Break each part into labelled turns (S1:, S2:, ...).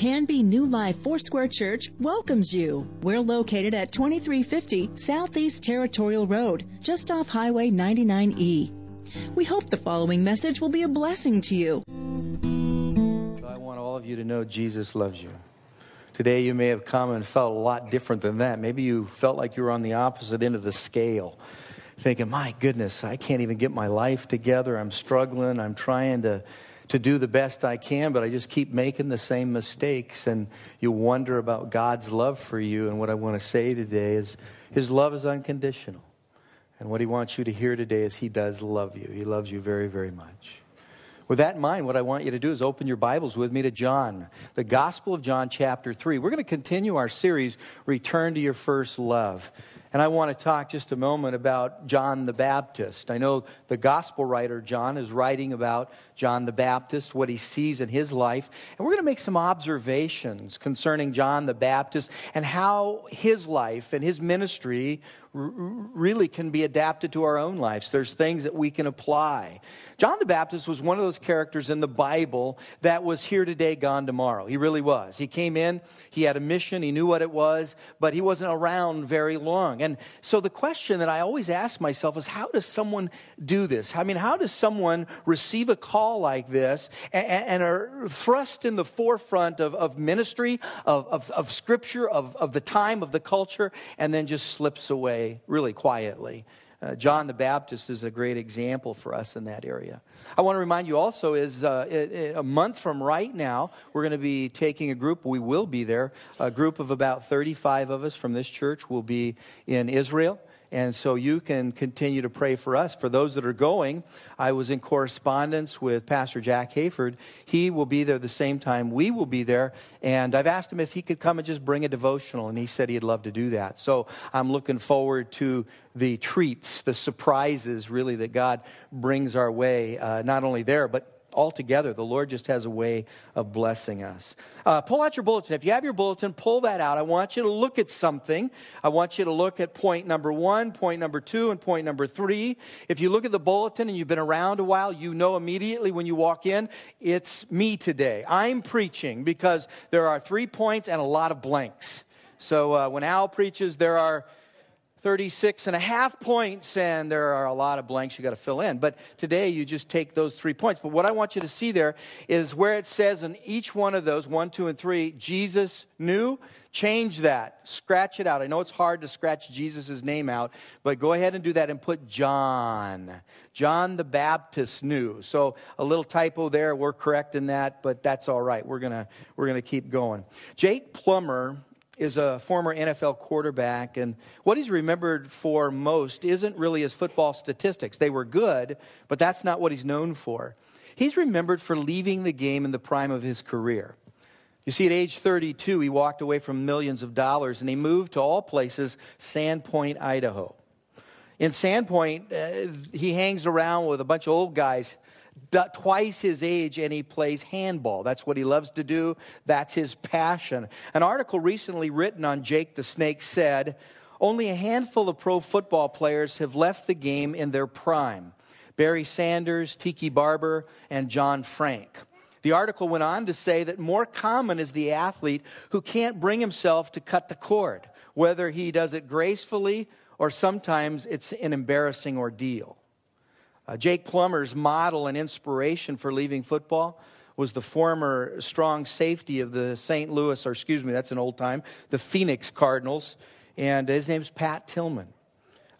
S1: Canby New Life Foursquare Church welcomes you. We're located at 2350 Southeast Territorial Road, just off Highway 99E. We hope the following message will be a blessing to you.
S2: I want all of you to know Jesus loves you. Today you may have come and felt a lot different than that. Maybe you felt like you were on the opposite end of the scale, thinking, my goodness, I can't even get my life together. I'm struggling. I'm trying to to do the best I can, but I just keep making the same mistakes. And you wonder about God's love for you. And what I want to say today is His love is unconditional. And what He wants you to hear today is He does love you. He loves you very, very much. With that in mind, what I want you to do is open your Bibles with me to John, the Gospel of John, chapter 3. We're going to continue our series, Return to Your First Love. And I want to talk just a moment about John the Baptist. I know the gospel writer John is writing about John the Baptist, what he sees in his life. And we're going to make some observations concerning John the Baptist and how his life and his ministry really can be adapted to our own lives. There's things that we can apply. John the Baptist was one of those characters in the Bible that was here today, gone tomorrow. He really was. He came in, he had a mission, he knew what it was, but he wasn't around very long. And so the question that I always ask myself is how does someone do this? I mean, how does someone receive a call like this and, and are thrust in the forefront of, of ministry, of, of, of scripture, of, of the time, of the culture, and then just slips away really quietly? Uh, John the Baptist is a great example for us in that area. I want to remind you also is uh, it, it, a month from right now, we're going to be taking a group, we will be there, a group of about 35 of us from this church will be in Israel. And so you can continue to pray for us. For those that are going, I was in correspondence with Pastor Jack Hayford. He will be there the same time we will be there. And I've asked him if he could come and just bring a devotional, and he said he'd love to do that. So I'm looking forward to the treats, the surprises, really, that God brings our way, uh, not only there, but altogether. The Lord just has a way of blessing us. Uh, pull out your bulletin. If you have your bulletin, pull that out. I want you to look at something. I want you to look at point number one, point number two, and point number three. If you look at the bulletin and you've been around a while, you know immediately when you walk in, it's me today. I'm preaching because there are three points and a lot of blanks. So uh, when Al preaches, there are 36 and a half points, and there are a lot of blanks you got to fill in. But today you just take those three points. But what I want you to see there is where it says in each one of those, one, two, and three, Jesus knew, change that. Scratch it out. I know it's hard to scratch Jesus' name out, but go ahead and do that and put John. John the Baptist knew. So a little typo there. We're correcting that, but that's all right. We're going to we're going to keep going. Jake Plummer is a former NFL quarterback, and what he's remembered for most isn't really his football statistics. They were good, but that's not what he's known for. He's remembered for leaving the game in the prime of his career. You see, at age 32, he walked away from millions of dollars and he moved to all places, Sandpoint, Idaho. In Sandpoint, uh, he hangs around with a bunch of old guys twice his age and he plays handball. That's what he loves to do. That's his passion. An article recently written on Jake the Snake said only a handful of pro football players have left the game in their prime Barry Sanders, Tiki Barber, and John Frank. The article went on to say that more common is the athlete who can't bring himself to cut the cord, whether he does it gracefully or sometimes it's an embarrassing ordeal. Uh, Jake Plummer's model and inspiration for leaving football was the former strong safety of the St. Louis, or excuse me, that's an old time, the Phoenix Cardinals, and his name's Pat Tillman.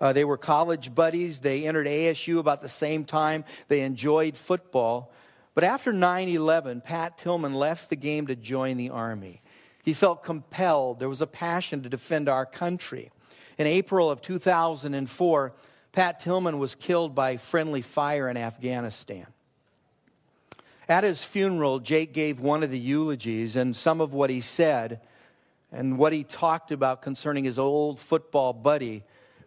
S2: Uh, they were college buddies. They entered ASU about the same time. They enjoyed football. But after 9 11, Pat Tillman left the game to join the Army. He felt compelled. There was a passion to defend our country. In April of 2004, Pat Tillman was killed by friendly fire in Afghanistan. At his funeral, Jake gave one of the eulogies, and some of what he said and what he talked about concerning his old football buddy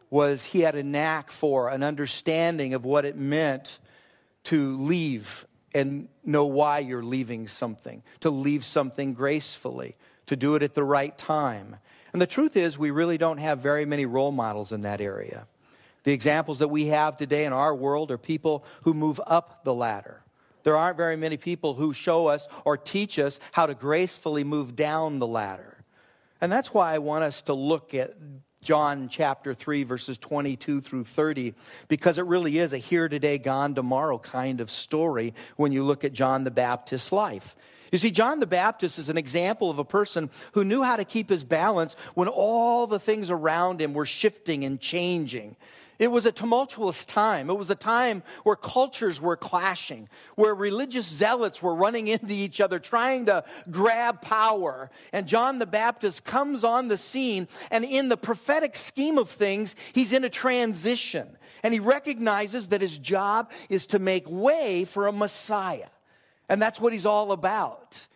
S2: was he had a knack for an understanding of what it meant to leave and know why you're leaving something, to leave something gracefully, to do it at the right time. And the truth is, we really don't have very many role models in that area. The examples that we have today in our world are people who move up the ladder There aren't very many people who show us or teach us how to gracefully move down the ladder. And that's why I want us to look at John chapter 3, verses 22 through 30, because it really is a here today, gone tomorrow kind of story when you look at John the Baptist's life. You see, John the Baptist is an example of a person who knew how to keep his balance when all the things around him were shifting and changing. It was a tumultuous time. It was a time where cultures were clashing, where religious zealots were running into each other, trying to grab power. And John the Baptist comes on the scene, and in the prophetic scheme of things, he's in a transition. And he recognizes that his job is to make way for a Messiah. And that's what he's all about.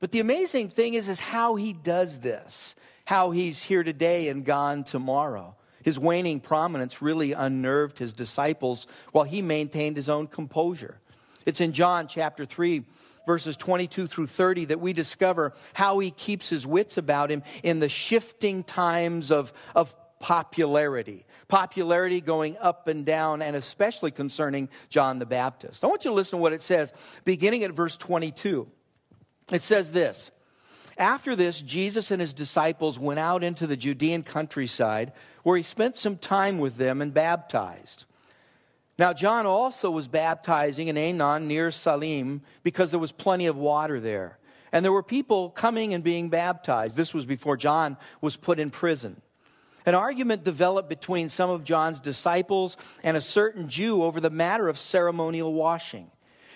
S2: But the amazing thing is, is how he does this, how he's here today and gone tomorrow. His waning prominence really unnerved his disciples while he maintained his own composure. It's in John chapter 3, verses 22 through 30, that we discover how he keeps his wits about him in the shifting times of, of popularity. Popularity going up and down, and especially concerning John the Baptist. I want you to listen to what it says, beginning at verse 22. It says this After this, Jesus and his disciples went out into the Judean countryside where he spent some time with them and baptized. Now, John also was baptizing in Aenon near Salim because there was plenty of water there. And there were people coming and being baptized. This was before John was put in prison. An argument developed between some of John's disciples and a certain Jew over the matter of ceremonial washing.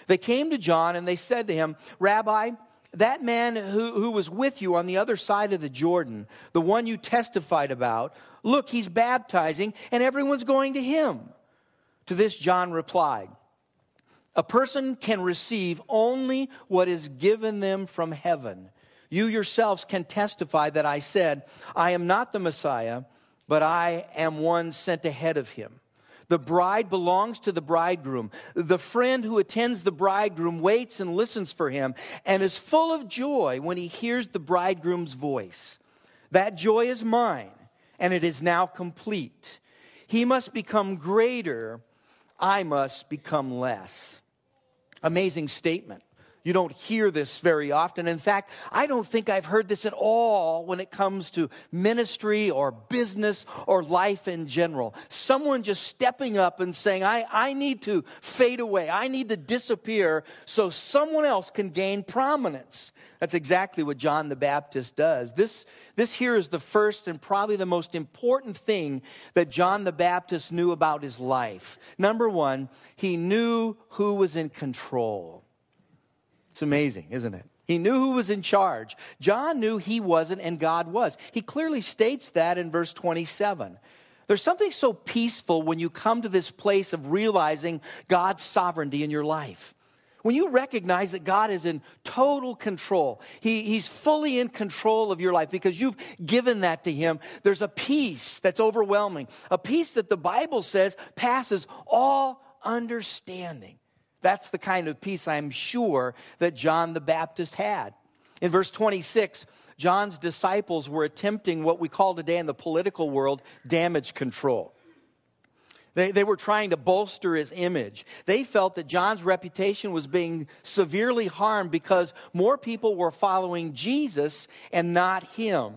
S2: They came to John and they said to him, Rabbi, that man who, who was with you on the other side of the Jordan, the one you testified about, look, he's baptizing and everyone's going to him. To this, John replied, A person can receive only what is given them from heaven. You yourselves can testify that I said, I am not the Messiah, but I am one sent ahead of him. The bride belongs to the bridegroom. The friend who attends the bridegroom waits and listens for him and is full of joy when he hears the bridegroom's voice. That joy is mine, and it is now complete. He must become greater, I must become less. Amazing statement. You don't hear this very often. In fact, I don't think I've heard this at all when it comes to ministry or business or life in general. Someone just stepping up and saying, I, I need to fade away, I need to disappear so someone else can gain prominence. That's exactly what John the Baptist does. This, this here is the first and probably the most important thing that John the Baptist knew about his life. Number one, he knew who was in control. It's amazing, isn't it? He knew who was in charge. John knew he wasn't and God was. He clearly states that in verse 27. There's something so peaceful when you come to this place of realizing God's sovereignty in your life. When you recognize that God is in total control, he, He's fully in control of your life because you've given that to Him, there's a peace that's overwhelming, a peace that the Bible says passes all understanding. That's the kind of peace I'm sure that John the Baptist had. In verse 26, John's disciples were attempting what we call today in the political world damage control. They, they were trying to bolster his image. They felt that John's reputation was being severely harmed because more people were following Jesus and not him.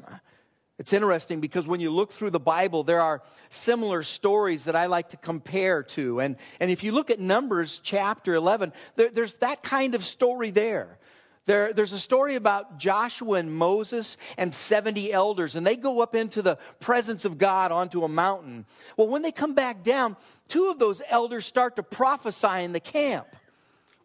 S2: It's interesting because when you look through the Bible, there are similar stories that I like to compare to. And, and if you look at Numbers chapter 11, there, there's that kind of story there. there. There's a story about Joshua and Moses and 70 elders, and they go up into the presence of God onto a mountain. Well, when they come back down, two of those elders start to prophesy in the camp.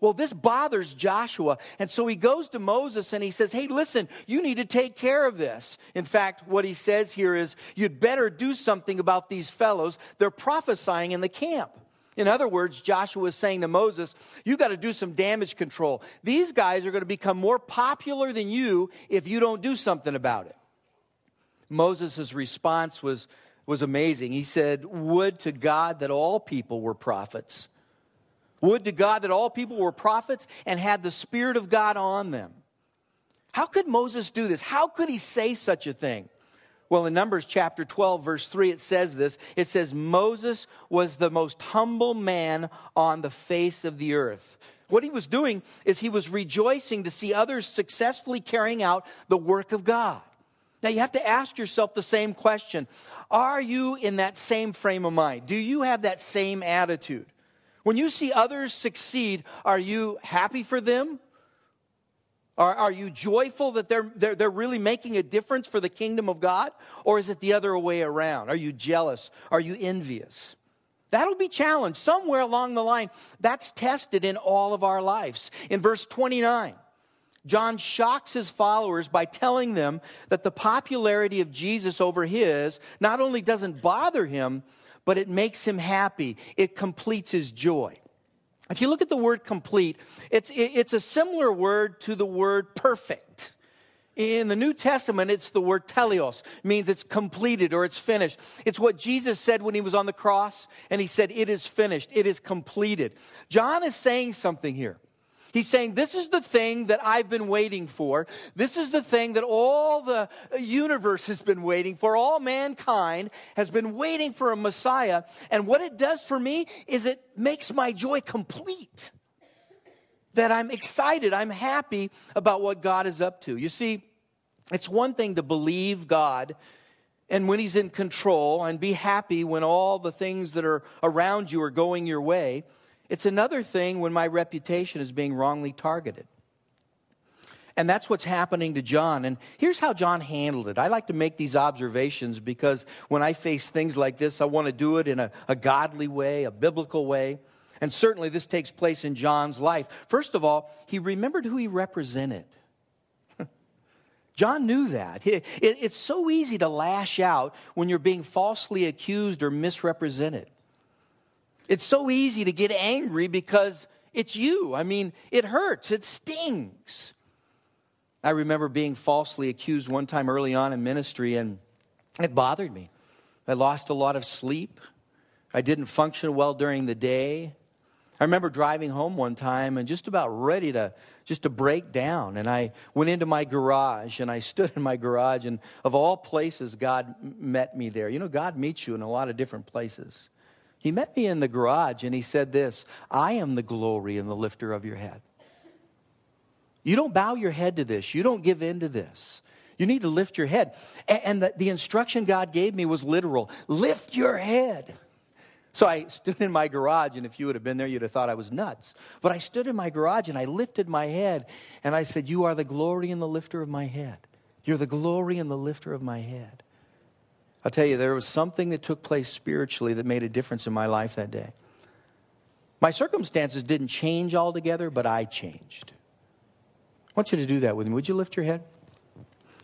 S2: Well, this bothers Joshua. And so he goes to Moses and he says, Hey, listen, you need to take care of this. In fact, what he says here is, You'd better do something about these fellows. They're prophesying in the camp. In other words, Joshua is saying to Moses, You got to do some damage control. These guys are going to become more popular than you if you don't do something about it. Moses' response was, was amazing. He said, Would to God that all people were prophets. Would to God that all people were prophets and had the Spirit of God on them. How could Moses do this? How could he say such a thing? Well, in Numbers chapter 12, verse 3, it says this. It says, Moses was the most humble man on the face of the earth. What he was doing is he was rejoicing to see others successfully carrying out the work of God. Now you have to ask yourself the same question Are you in that same frame of mind? Do you have that same attitude? When you see others succeed, are you happy for them? Are, are you joyful that they're, they're, they're really making a difference for the kingdom of God? Or is it the other way around? Are you jealous? Are you envious? That'll be challenged somewhere along the line. That's tested in all of our lives. In verse 29, John shocks his followers by telling them that the popularity of Jesus over his not only doesn't bother him, but it makes him happy. It completes his joy. If you look at the word complete, it's, it's a similar word to the word perfect. In the New Testament, it's the word teleos, means it's completed or it's finished. It's what Jesus said when he was on the cross, and he said, It is finished, it is completed. John is saying something here. He's saying, This is the thing that I've been waiting for. This is the thing that all the uh, universe has been waiting for. All mankind has been waiting for a Messiah. And what it does for me is it makes my joy complete that I'm excited, I'm happy about what God is up to. You see, it's one thing to believe God and when He's in control and be happy when all the things that are around you are going your way. It's another thing when my reputation is being wrongly targeted. And that's what's happening to John. And here's how John handled it. I like to make these observations because when I face things like this, I want to do it in a, a godly way, a biblical way. And certainly this takes place in John's life. First of all, he remembered who he represented. John knew that. It's so easy to lash out when you're being falsely accused or misrepresented. It's so easy to get angry because it's you. I mean, it hurts, it stings. I remember being falsely accused one time early on in ministry, and it bothered me. I lost a lot of sleep. I didn't function well during the day. I remember driving home one time and just about ready to just to break down and I went into my garage and I stood in my garage and of all places God met me there. You know God meets you in a lot of different places. He met me in the garage and he said this, "I am the glory and the lifter of your head." You don't bow your head to this. You don't give in to this. You need to lift your head. And the, instruction God gave me was literal lift your head. So I stood in my garage, and if you would have been there, you'd have thought I was nuts. But I stood in my garage and I lifted my head, and I said, You are the glory and the lifter of my head. You're the glory and the lifter of my head. I'll tell you, there was something that took place spiritually that made a difference in my life that day. My circumstances didn't change altogether, but I changed. I want you to do that with me. Would you lift your head?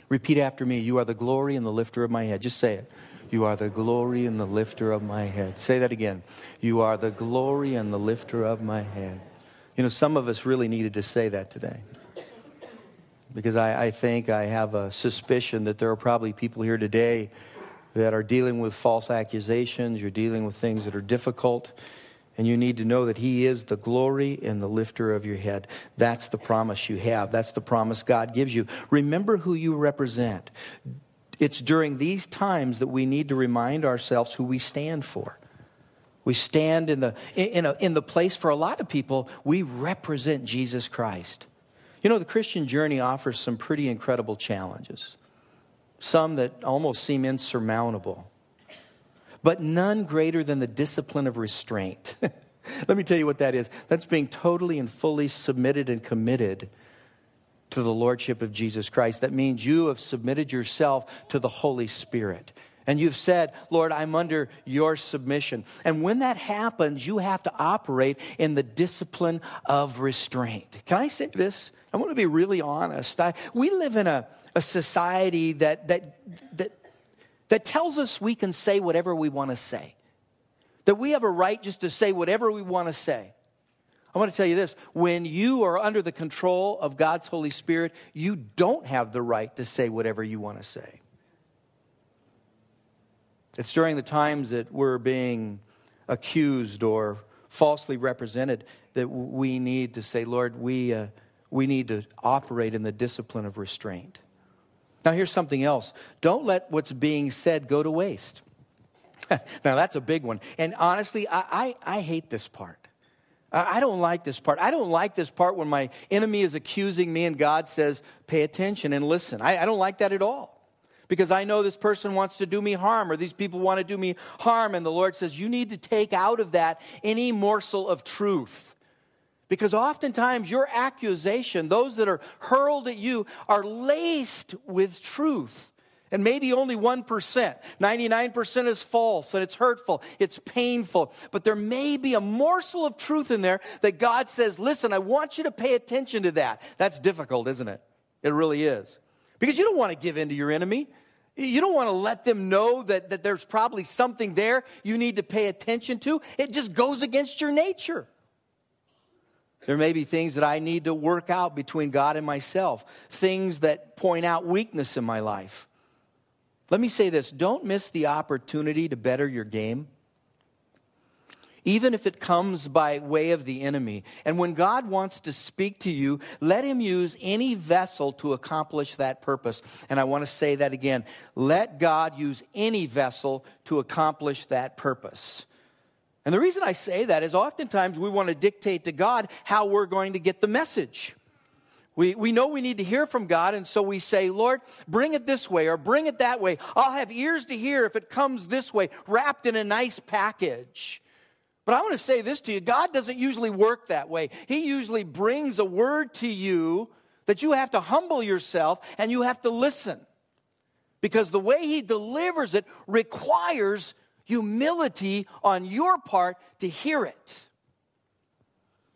S2: Repeat after me. You are the glory and the lifter of my head. Just say it. You are the glory and the lifter of my head. Say that again. You are the glory and the lifter of my head. You know, some of us really needed to say that today. Because I, I think I have a suspicion that there are probably people here today that are dealing with false accusations, you're dealing with things that are difficult, and you need to know that He is the glory and the lifter of your head. That's the promise you have. That's the promise God gives you. Remember who you represent. It's during these times that we need to remind ourselves who we stand for. We stand in the, in, a, in the place for a lot of people, we represent Jesus Christ. You know, the Christian journey offers some pretty incredible challenges, some that almost seem insurmountable, but none greater than the discipline of restraint. Let me tell you what that is. That's being totally and fully submitted and committed to the Lordship of Jesus Christ. That means you have submitted yourself to the Holy Spirit. And you've said, Lord, I'm under your submission. And when that happens, you have to operate in the discipline of restraint. Can I say this? I want to be really honest. I, we live in a, a society that, that, that, that tells us we can say whatever we want to say, that we have a right just to say whatever we want to say. I want to tell you this when you are under the control of God's Holy Spirit, you don't have the right to say whatever you want to say. It's during the times that we're being accused or falsely represented that we need to say, Lord, we, uh, we need to operate in the discipline of restraint. Now, here's something else don't let what's being said go to waste. now, that's a big one. And honestly, I, I, I hate this part. I don't like this part. I don't like this part when my enemy is accusing me and God says, pay attention and listen. I, I, don't like that at all. Because I know this person wants to do me harm or these people want to do me harm. And the Lord says, you need to take out of that any morsel of truth. Because oftentimes your accusation, those that are hurled at you, are laced with truth and maybe only 1%. 99% is false and it's hurtful, it's painful. But there may be a morsel of truth in there that God says, listen, I want you to pay attention to that. That's difficult, isn't it? It really is. Because you don't want to give in to your enemy. You don't want to let them know that, that there's probably something there you need to pay attention to. It just goes against your nature. There may be things that I need to work out between God and myself, things that point out weakness in my life. Let me say this don't miss the opportunity to better your game. Even if it comes by way of the enemy. And when God wants to speak to you, let him use any vessel to accomplish that purpose. And I want to say that again. Let God use any vessel to accomplish that purpose. And the reason I say that is oftentimes we want to dictate to God how we're going to get the message. We, we know we need to hear from God, and so we say, Lord, bring it this way or bring it that way. I'll have ears to hear if it comes this way, wrapped in a nice package. But I want to say this to you God doesn't usually work that way. He usually brings a word to you that you have to humble yourself and you have to listen. Because the way He delivers it requires humility on your part to hear it.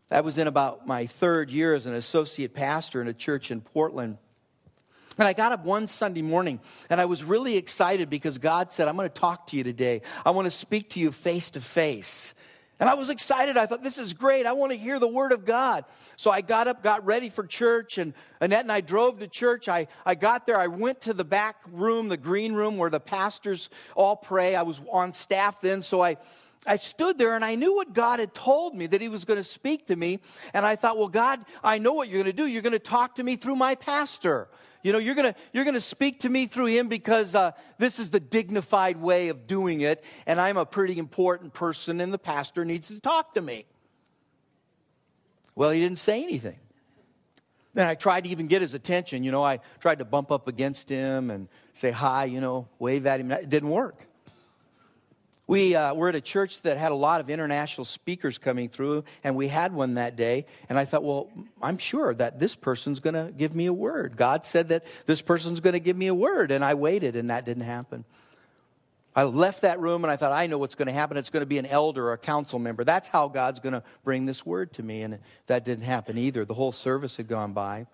S2: That was in about my third year as an associate pastor in a church in Portland. And I got up one Sunday morning and I was really excited because God said, I'm going to talk to you today. I want to speak to you face to face. And I was excited. I thought, this is great. I want to hear the word of God. So I got up, got ready for church, and Annette and I drove to church. I, I got there. I went to the back room, the green room where the pastors all pray. I was on staff then, so I I stood there and I knew what God had told me that He was going to speak to me. And I thought, well, God, I know what you're going to do. You're going to talk to me through my pastor. You know, you're going to, you're going to speak to me through him because uh, this is the dignified way of doing it. And I'm a pretty important person, and the pastor needs to talk to me. Well, he didn't say anything. Then I tried to even get his attention. You know, I tried to bump up against him and say hi, you know, wave at him. It didn't work. We uh, were at a church that had a lot of international speakers coming through, and we had one that day. And I thought, well, I'm sure that this person's going to give me a word. God said that this person's going to give me a word, and I waited, and that didn't happen. I left that room and I thought, I know what's going to happen. It's going to be an elder or a council member. That's how God's going to bring this word to me. And that didn't happen either. The whole service had gone by.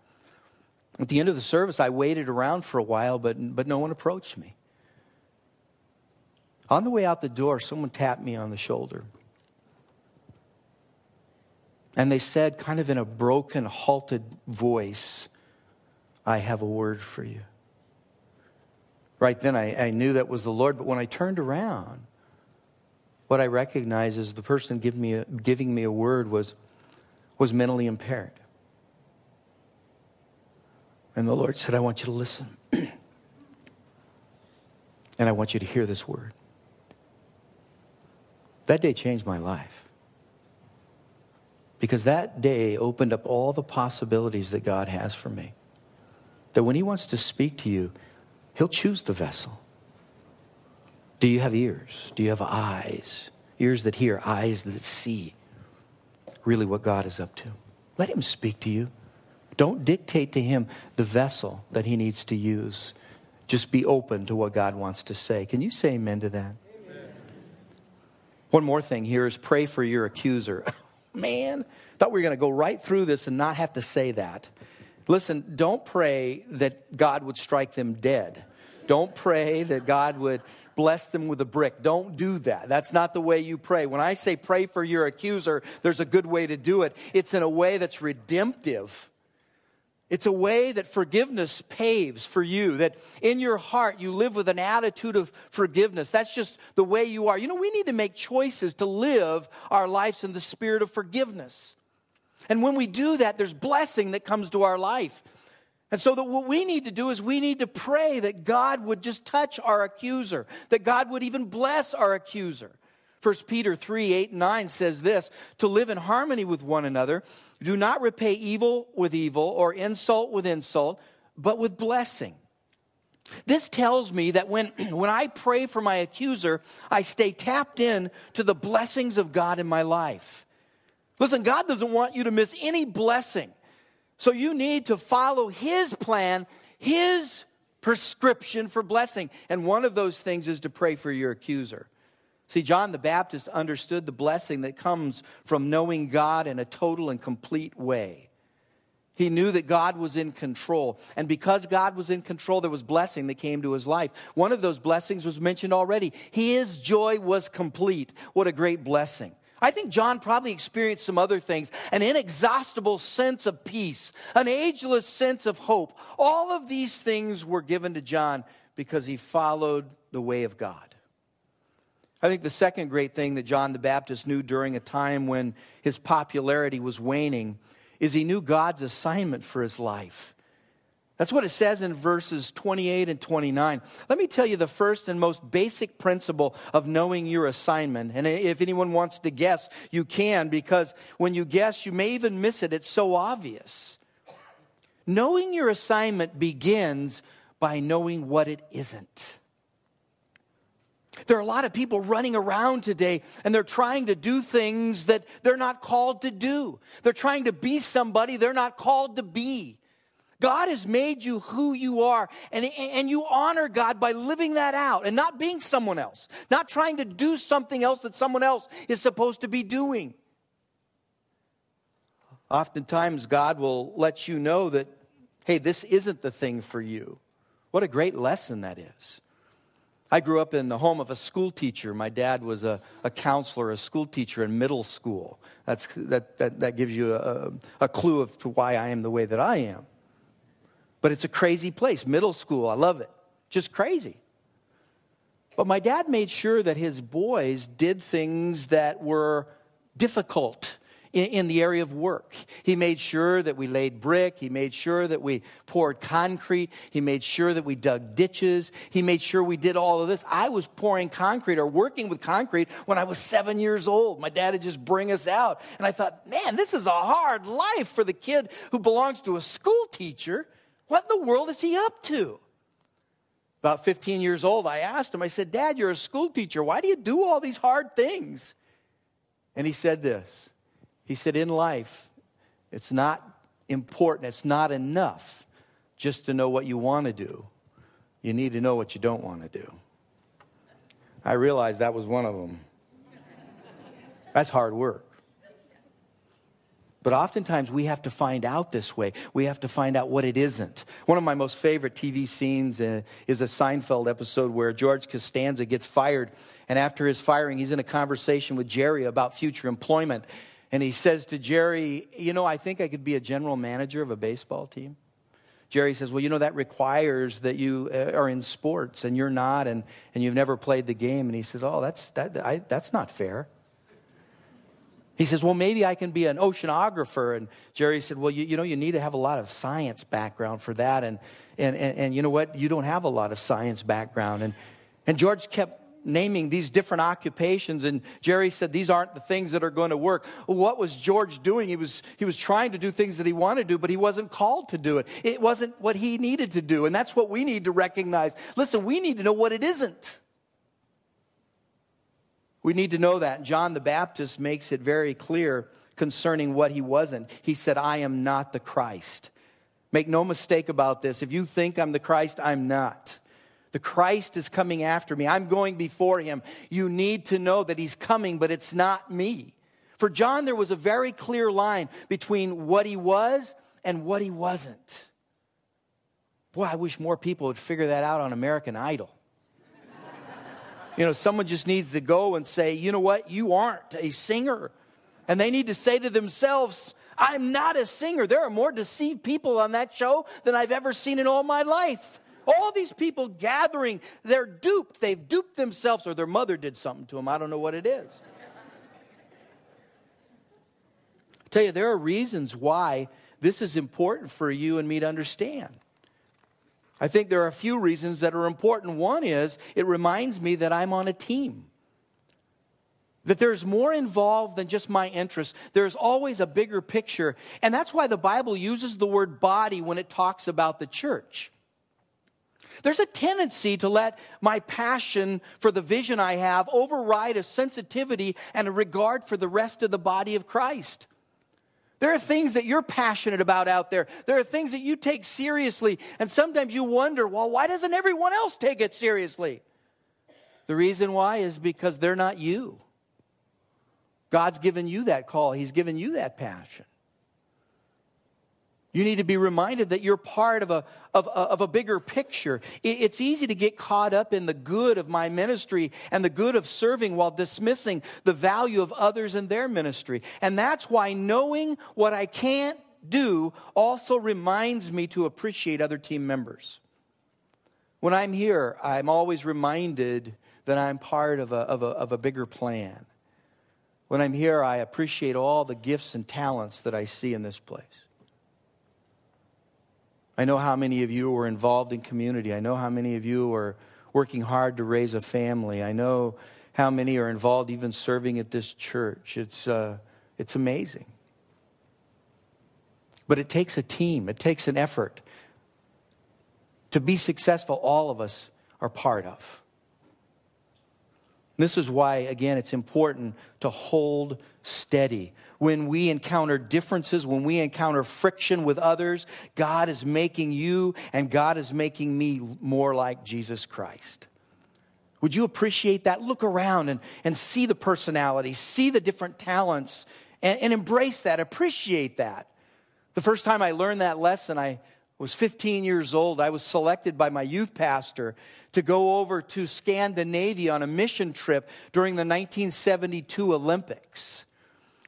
S2: At the end of the service, I waited around for a while, but, but no one approached me. On the way out the door, someone tapped me on the shoulder. And they said, kind of in a broken, halted voice, I have a word for you. Right then, I, I knew that was the Lord, but when I turned around, what I recognized is the person giving me a, giving me a word was, was mentally impaired. And the Lord said, I want you to listen. and I want you to hear this word. That day changed my life. Because that day opened up all the possibilities that God has for me. That when He wants to speak to you, He'll choose the vessel. Do you have ears? Do you have eyes? Ears that hear, eyes that see really what God is up to. Let Him speak to you. Don't dictate to Him the vessel that He needs to use. Just be open to what God wants to say. Can you say amen to that? One more thing here is pray for your accuser. Man, thought we were going to go right through this and not have to say that. Listen, don't pray that God would strike them dead. Don't pray that God would bless them with a brick. Don't do that. That's not the way you pray. When I say pray for your accuser, there's a good way to do it. It's in a way that's redemptive. It's a way that forgiveness paves for you, that in your heart you live with an attitude of forgiveness. That's just the way you are. You know, we need to make choices to live our lives in the spirit of forgiveness. And when we do that, there's blessing that comes to our life. And so that what we need to do is we need to pray that God would just touch our accuser, that God would even bless our accuser. 1 Peter 3 8 and 9 says this to live in harmony with one another. Do not repay evil with evil or insult with insult, but with blessing. This tells me that when, when I pray for my accuser, I stay tapped in to the blessings of God in my life. Listen, God doesn't want you to miss any blessing. So you need to follow His plan, His prescription for blessing. And one of those things is to pray for your accuser. See, John the Baptist understood the blessing that comes from knowing God in a total and complete way. He knew that God was in control. And because God was in control, there was blessing that came to his life. One of those blessings was mentioned already. His joy was complete. What a great blessing. I think John probably experienced some other things an inexhaustible sense of peace, an ageless sense of hope. All of these things were given to John because he followed the way of God. I think the second great thing that John the Baptist knew during a time when his popularity was waning is he knew God's assignment for his life. That's what it says in verses 28 and 29. Let me tell you the first and most basic principle of knowing your assignment. And if anyone wants to guess, you can, because when you guess, you may even miss it. It's so obvious. Knowing your assignment begins by knowing what it isn't. There are a lot of people running around today and they're trying to do things that they're not called to do. They're trying to be somebody they're not called to be. God has made you who you are, and, and you honor God by living that out and not being someone else, not trying to do something else that someone else is supposed to be doing. Oftentimes, God will let you know that, hey, this isn't the thing for you. What a great lesson that is. I grew up in the home of a school teacher. My dad was a, a counselor, a school teacher in middle school. That's, that, that, that gives you a, a clue of to why I am the way that I am. But it's a crazy place. Middle school, I love it. Just crazy. But my dad made sure that his boys did things that were difficult in, the area of work. He made sure that we laid brick. He made sure that we poured concrete. He made sure that we dug ditches. He made sure we did all of this. I was pouring concrete or working with concrete when I was seven years old. My dad would just bring us out. And I thought, man, this is a hard life for the kid who belongs to a school teacher. What in the world is he up to? About 15 years old, I asked him, I said, Dad, you're a school teacher. Why do you do all these hard things? And he said this he said, In life, it's not important, it's not enough just to know what you want to do. You need to know what you don't want to do. I realized that was one of them. That's hard work. But oftentimes we have to find out this way. We have to find out what it isn't. One of my most favorite TV scenes uh, is a Seinfeld episode where George Costanza gets fired. And after his firing, he's in a conversation with Jerry about future employment. And he says to Jerry, You know, I think I could be a general manager of a baseball team. Jerry says, Well, you know, that requires that you uh, are in sports and you're not, and, and you've never played the game. And he says, Oh, that's, that, I, that's not fair. He says, Well, maybe I can be an oceanographer. And Jerry said, Well, you, you know, you need to have a lot of science background for that. And, and, and, and you know what? You don't have a lot of science background. And, and George kept naming these different occupations and jerry said these aren't the things that are going to work. What was george doing? He was he was trying to do things that he wanted to do but he wasn't called to do it. It wasn't what he needed to do and that's what we need to recognize. Listen we need to know what it isn't. We need to know that john the baptist makes it very clear concerning what he wasn't. He said i am not the christ. Make no mistake about this. If you think i'm the christ i'm not the Christ is coming after me. I'm going before him. You need to know that he's coming, but it's not me. For John, there was a very clear line between what he was and what he wasn't. Boy, I wish more people would figure that out on American Idol. you know, someone just needs to go and say, you know what, you aren't a singer. And they need to say to themselves, I'm not a singer. There are more deceived people on that show than I've ever seen in all my life. All these people gathering, they're duped. They've duped themselves, or their mother did something to them. I don't know what it is. I tell you, there are reasons why this is important for you and me to understand. I think there are a few reasons that are important. One is it reminds me that I'm on a team. That there's more involved than just my interests. There's always a bigger picture. And that's why the Bible uses the word body when it talks about the church. There's a tendency to let my passion for the vision I have override a sensitivity and a regard for the rest of the body of Christ. There are things that you're passionate about out there. There are things that you take seriously. And sometimes you wonder, well, why doesn't everyone else take it seriously? The reason why is because they're not you. God's given you that call, He's given you that passion. You need to be reminded that you're part of a, of, of a bigger picture. It's easy to get caught up in the good of my ministry and the good of serving while dismissing the value of others and their ministry. And that's why knowing what I can't do also reminds me to appreciate other team members. When I'm here, I'm always reminded that I'm part of a, of a, of a bigger plan. When I'm here, I appreciate all the gifts and talents that I see in this place. I know how many of you are involved in community. I know how many of you are working hard to raise a family. I know how many are involved even serving at this church. It's, uh, it's amazing. But it takes a team, it takes an effort. To be successful, all of us are part of. This is why, again, it's important to hold steady. When we encounter differences, when we encounter friction with others, God is making you and God is making me more like Jesus Christ. Would you appreciate that? Look around and, and see the personality, see the different talents, and, and embrace that, appreciate that. The first time I learned that lesson, I was 15 years old. I was selected by my youth pastor to go over to Scandinavia on a mission trip during the 1972 Olympics.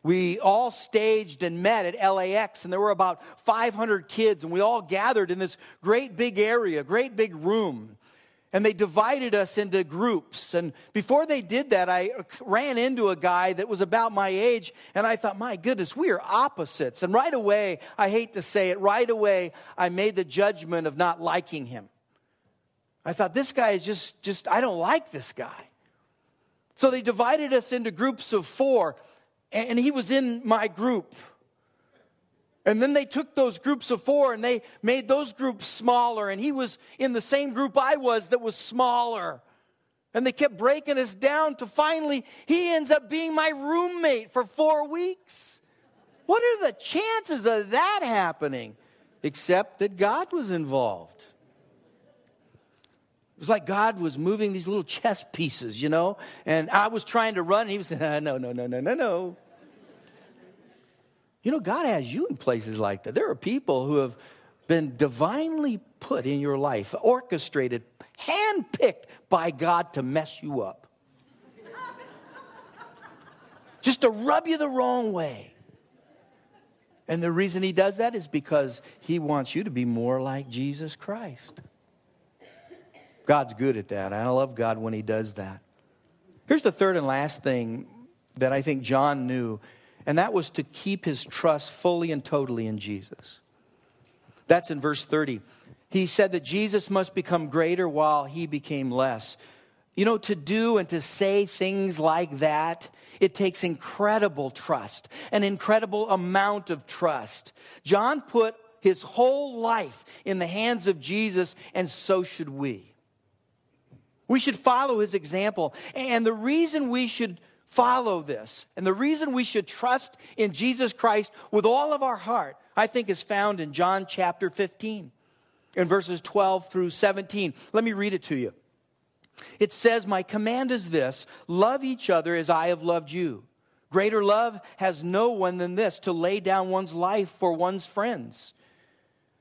S2: We all staged and met at LAX, and there were about 500 kids, and we all gathered in this great big area, great big room. And they divided us into groups. And before they did that, I ran into a guy that was about my age, and I thought, my goodness, we are opposites. And right away, I hate to say it, right away, I made the judgment of not liking him. I thought, this guy is just, just, I don't like this guy. So they divided us into groups of four, and he was in my group. And then they took those groups of four and they made those groups smaller, and he was in the same group I was that was smaller. And they kept breaking us down to finally, he ends up being my roommate for four weeks. What are the chances of that happening? Except that God was involved It was like God was moving these little chess pieces, you know? And I was trying to run, and he was saying, no, no, no, no, no, no. You know, God has you in places like that. There are people who have been divinely put in your life, orchestrated, handpicked by God to mess you up. Just to rub you the wrong way. And the reason he does that is because he wants you to be more like Jesus Christ. God's good at that. I love God when He does that. Here's the third and last thing that I think John knew, and that was to keep his trust fully and totally in Jesus. That's in verse 30. He said that Jesus must become greater while he became less. You know, to do and to say things like that, it takes incredible trust, an incredible amount of trust. John put his whole life in the hands of Jesus, and so should we. We should follow his example. And the reason we should follow this and the reason we should trust in Jesus Christ with all of our heart, I think, is found in John chapter 15, in verses 12 through 17. Let me read it to you. It says, My command is this love each other as I have loved you. Greater love has no one than this to lay down one's life for one's friends.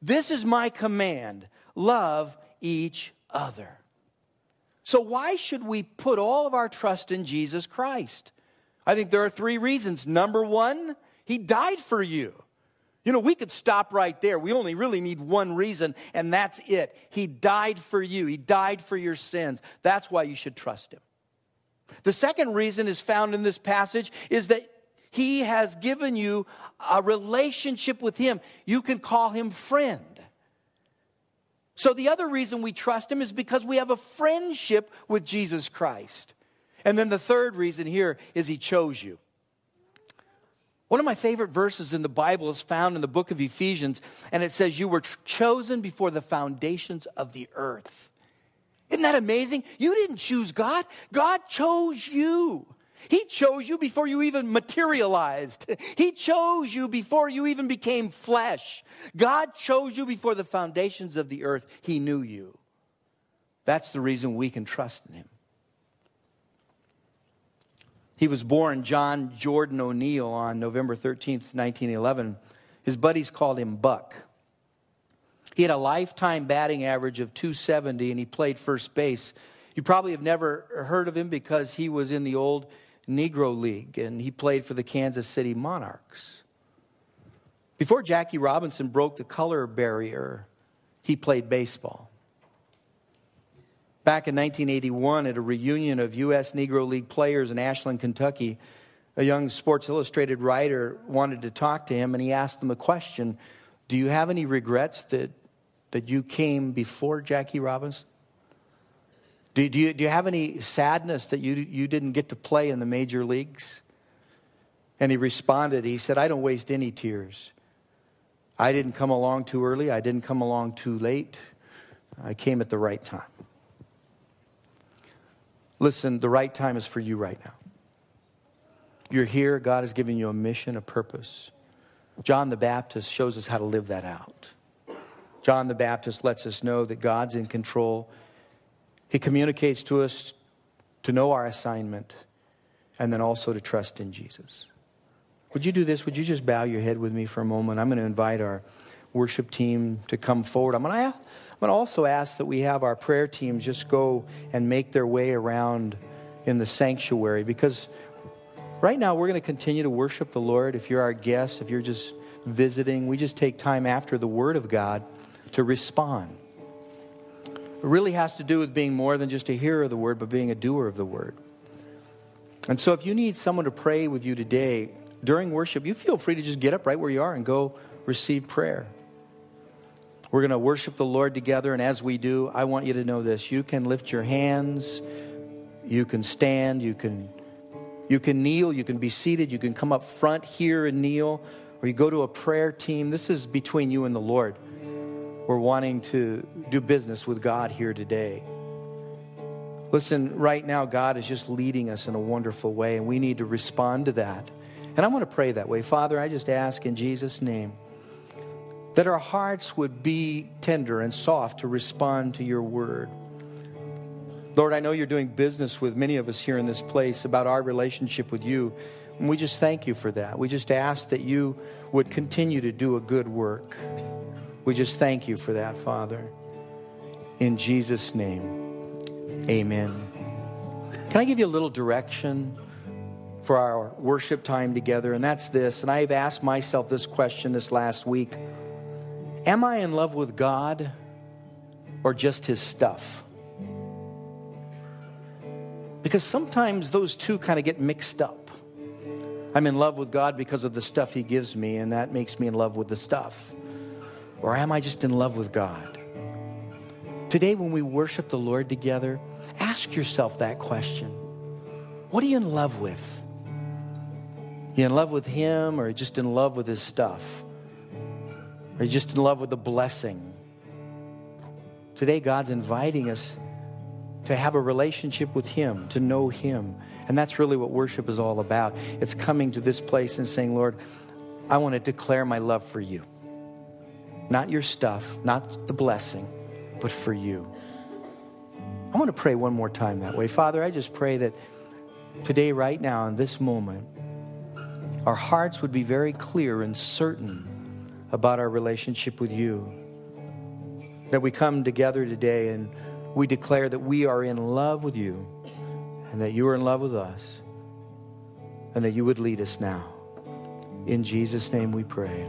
S2: This is my command love each other. So, why should we put all of our trust in Jesus Christ? I think there are three reasons. Number one, he died for you. You know, we could stop right there. We only really need one reason, and that's it. He died for you, He died for your sins. That's why you should trust Him. The second reason is found in this passage is that He has given you a relationship with Him. You can call Him friend. So, the other reason we trust Him is because we have a friendship with Jesus Christ. And then the third reason here is He chose you. One of my favorite verses in the Bible is found in the book of Ephesians, and it says, You were chosen before the foundations of the earth. Isn't that amazing? You didn't choose God, God chose you. He chose you before you even materialized. He chose you before you even became flesh. God chose you before the foundations of the earth. He knew you. That's the reason we can trust in Him. He was born John Jordan O'Neil on November 13th, 1911. His buddies called him Buck. He had a lifetime batting average of 270 and he played first base. You probably have never heard of him because he was in the old Negro League and he played for the Kansas City Monarchs. Before Jackie Robinson broke the color barrier, he played baseball. Back in 1981, at a reunion of U.S. Negro League players in Ashland, Kentucky, a young Sports Illustrated writer wanted to talk to him, and he asked him a question Do you have any regrets that, that you came before Jackie Robinson? Do, do, you, do you have any sadness that you, you didn't get to play in the major leagues? And he responded, He said, I don't waste any tears. I didn't come along too early, I didn't come along too late. I came at the right time. Listen, the right time is for you right now. You're here, God has given you a mission, a purpose. John the Baptist shows us how to live that out. John the Baptist lets us know that God's in control. He communicates to us to know our assignment and then also to trust in Jesus. Would you do this? Would you just bow your head with me for a moment? I'm going to invite our worship team to come forward. I'm going to I'm going to also ask that we have our prayer teams just go and make their way around in the sanctuary because right now we're going to continue to worship the Lord. If you're our guest, if you're just visiting, we just take time after the Word of God to respond. Really has to do with being more than just a hearer of the Word, but being a doer of the Word. And so if you need someone to pray with you today during worship, you feel free to just get up right where you are and go receive prayer. We're going to worship the Lord together, and as we do, I want you to know this. You can lift your hands, you can stand, you can, you can kneel, you can be seated, you can come up front here and kneel, or you go to a prayer team. This is between you and the Lord. We're wanting to do business with God here today. Listen, right now, God is just leading us in a wonderful way, and we need to respond to that. And I want to pray that way. Father, I just ask in Jesus' name that our hearts would be tender and soft to respond to your word. Lord, I know you're doing business with many of us here in this place about our relationship with you. And we just thank you for that. We just ask that you would continue to do a good work. We just thank you for that, Father. In Jesus' name, amen. Can I give you a little direction for our worship time together? And that's this. And I've asked myself this question this last week. Am I in love with God or just His stuff? Because sometimes those two kind of get mixed up. I'm in love with God because of the stuff He gives me, and that makes me in love with the stuff. Or am I just in love with God? Today, when we worship the Lord together, ask yourself that question What are you in love with? You in love with Him or just in love with His stuff? Are you just in love with the blessing? Today, God's inviting us to have a relationship with Him, to know Him. And that's really what worship is all about. It's coming to this place and saying, Lord, I want to declare my love for you. Not your stuff, not the blessing, but for you. I want to pray one more time that way. Father, I just pray that today, right now, in this moment, our hearts would be very clear and certain about our relationship with you. That we come together today and we declare that we are in love with you and that you are in love with us. and that you would lead us now. In Jesus' name we pray.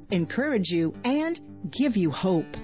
S1: encourage you, and give you hope.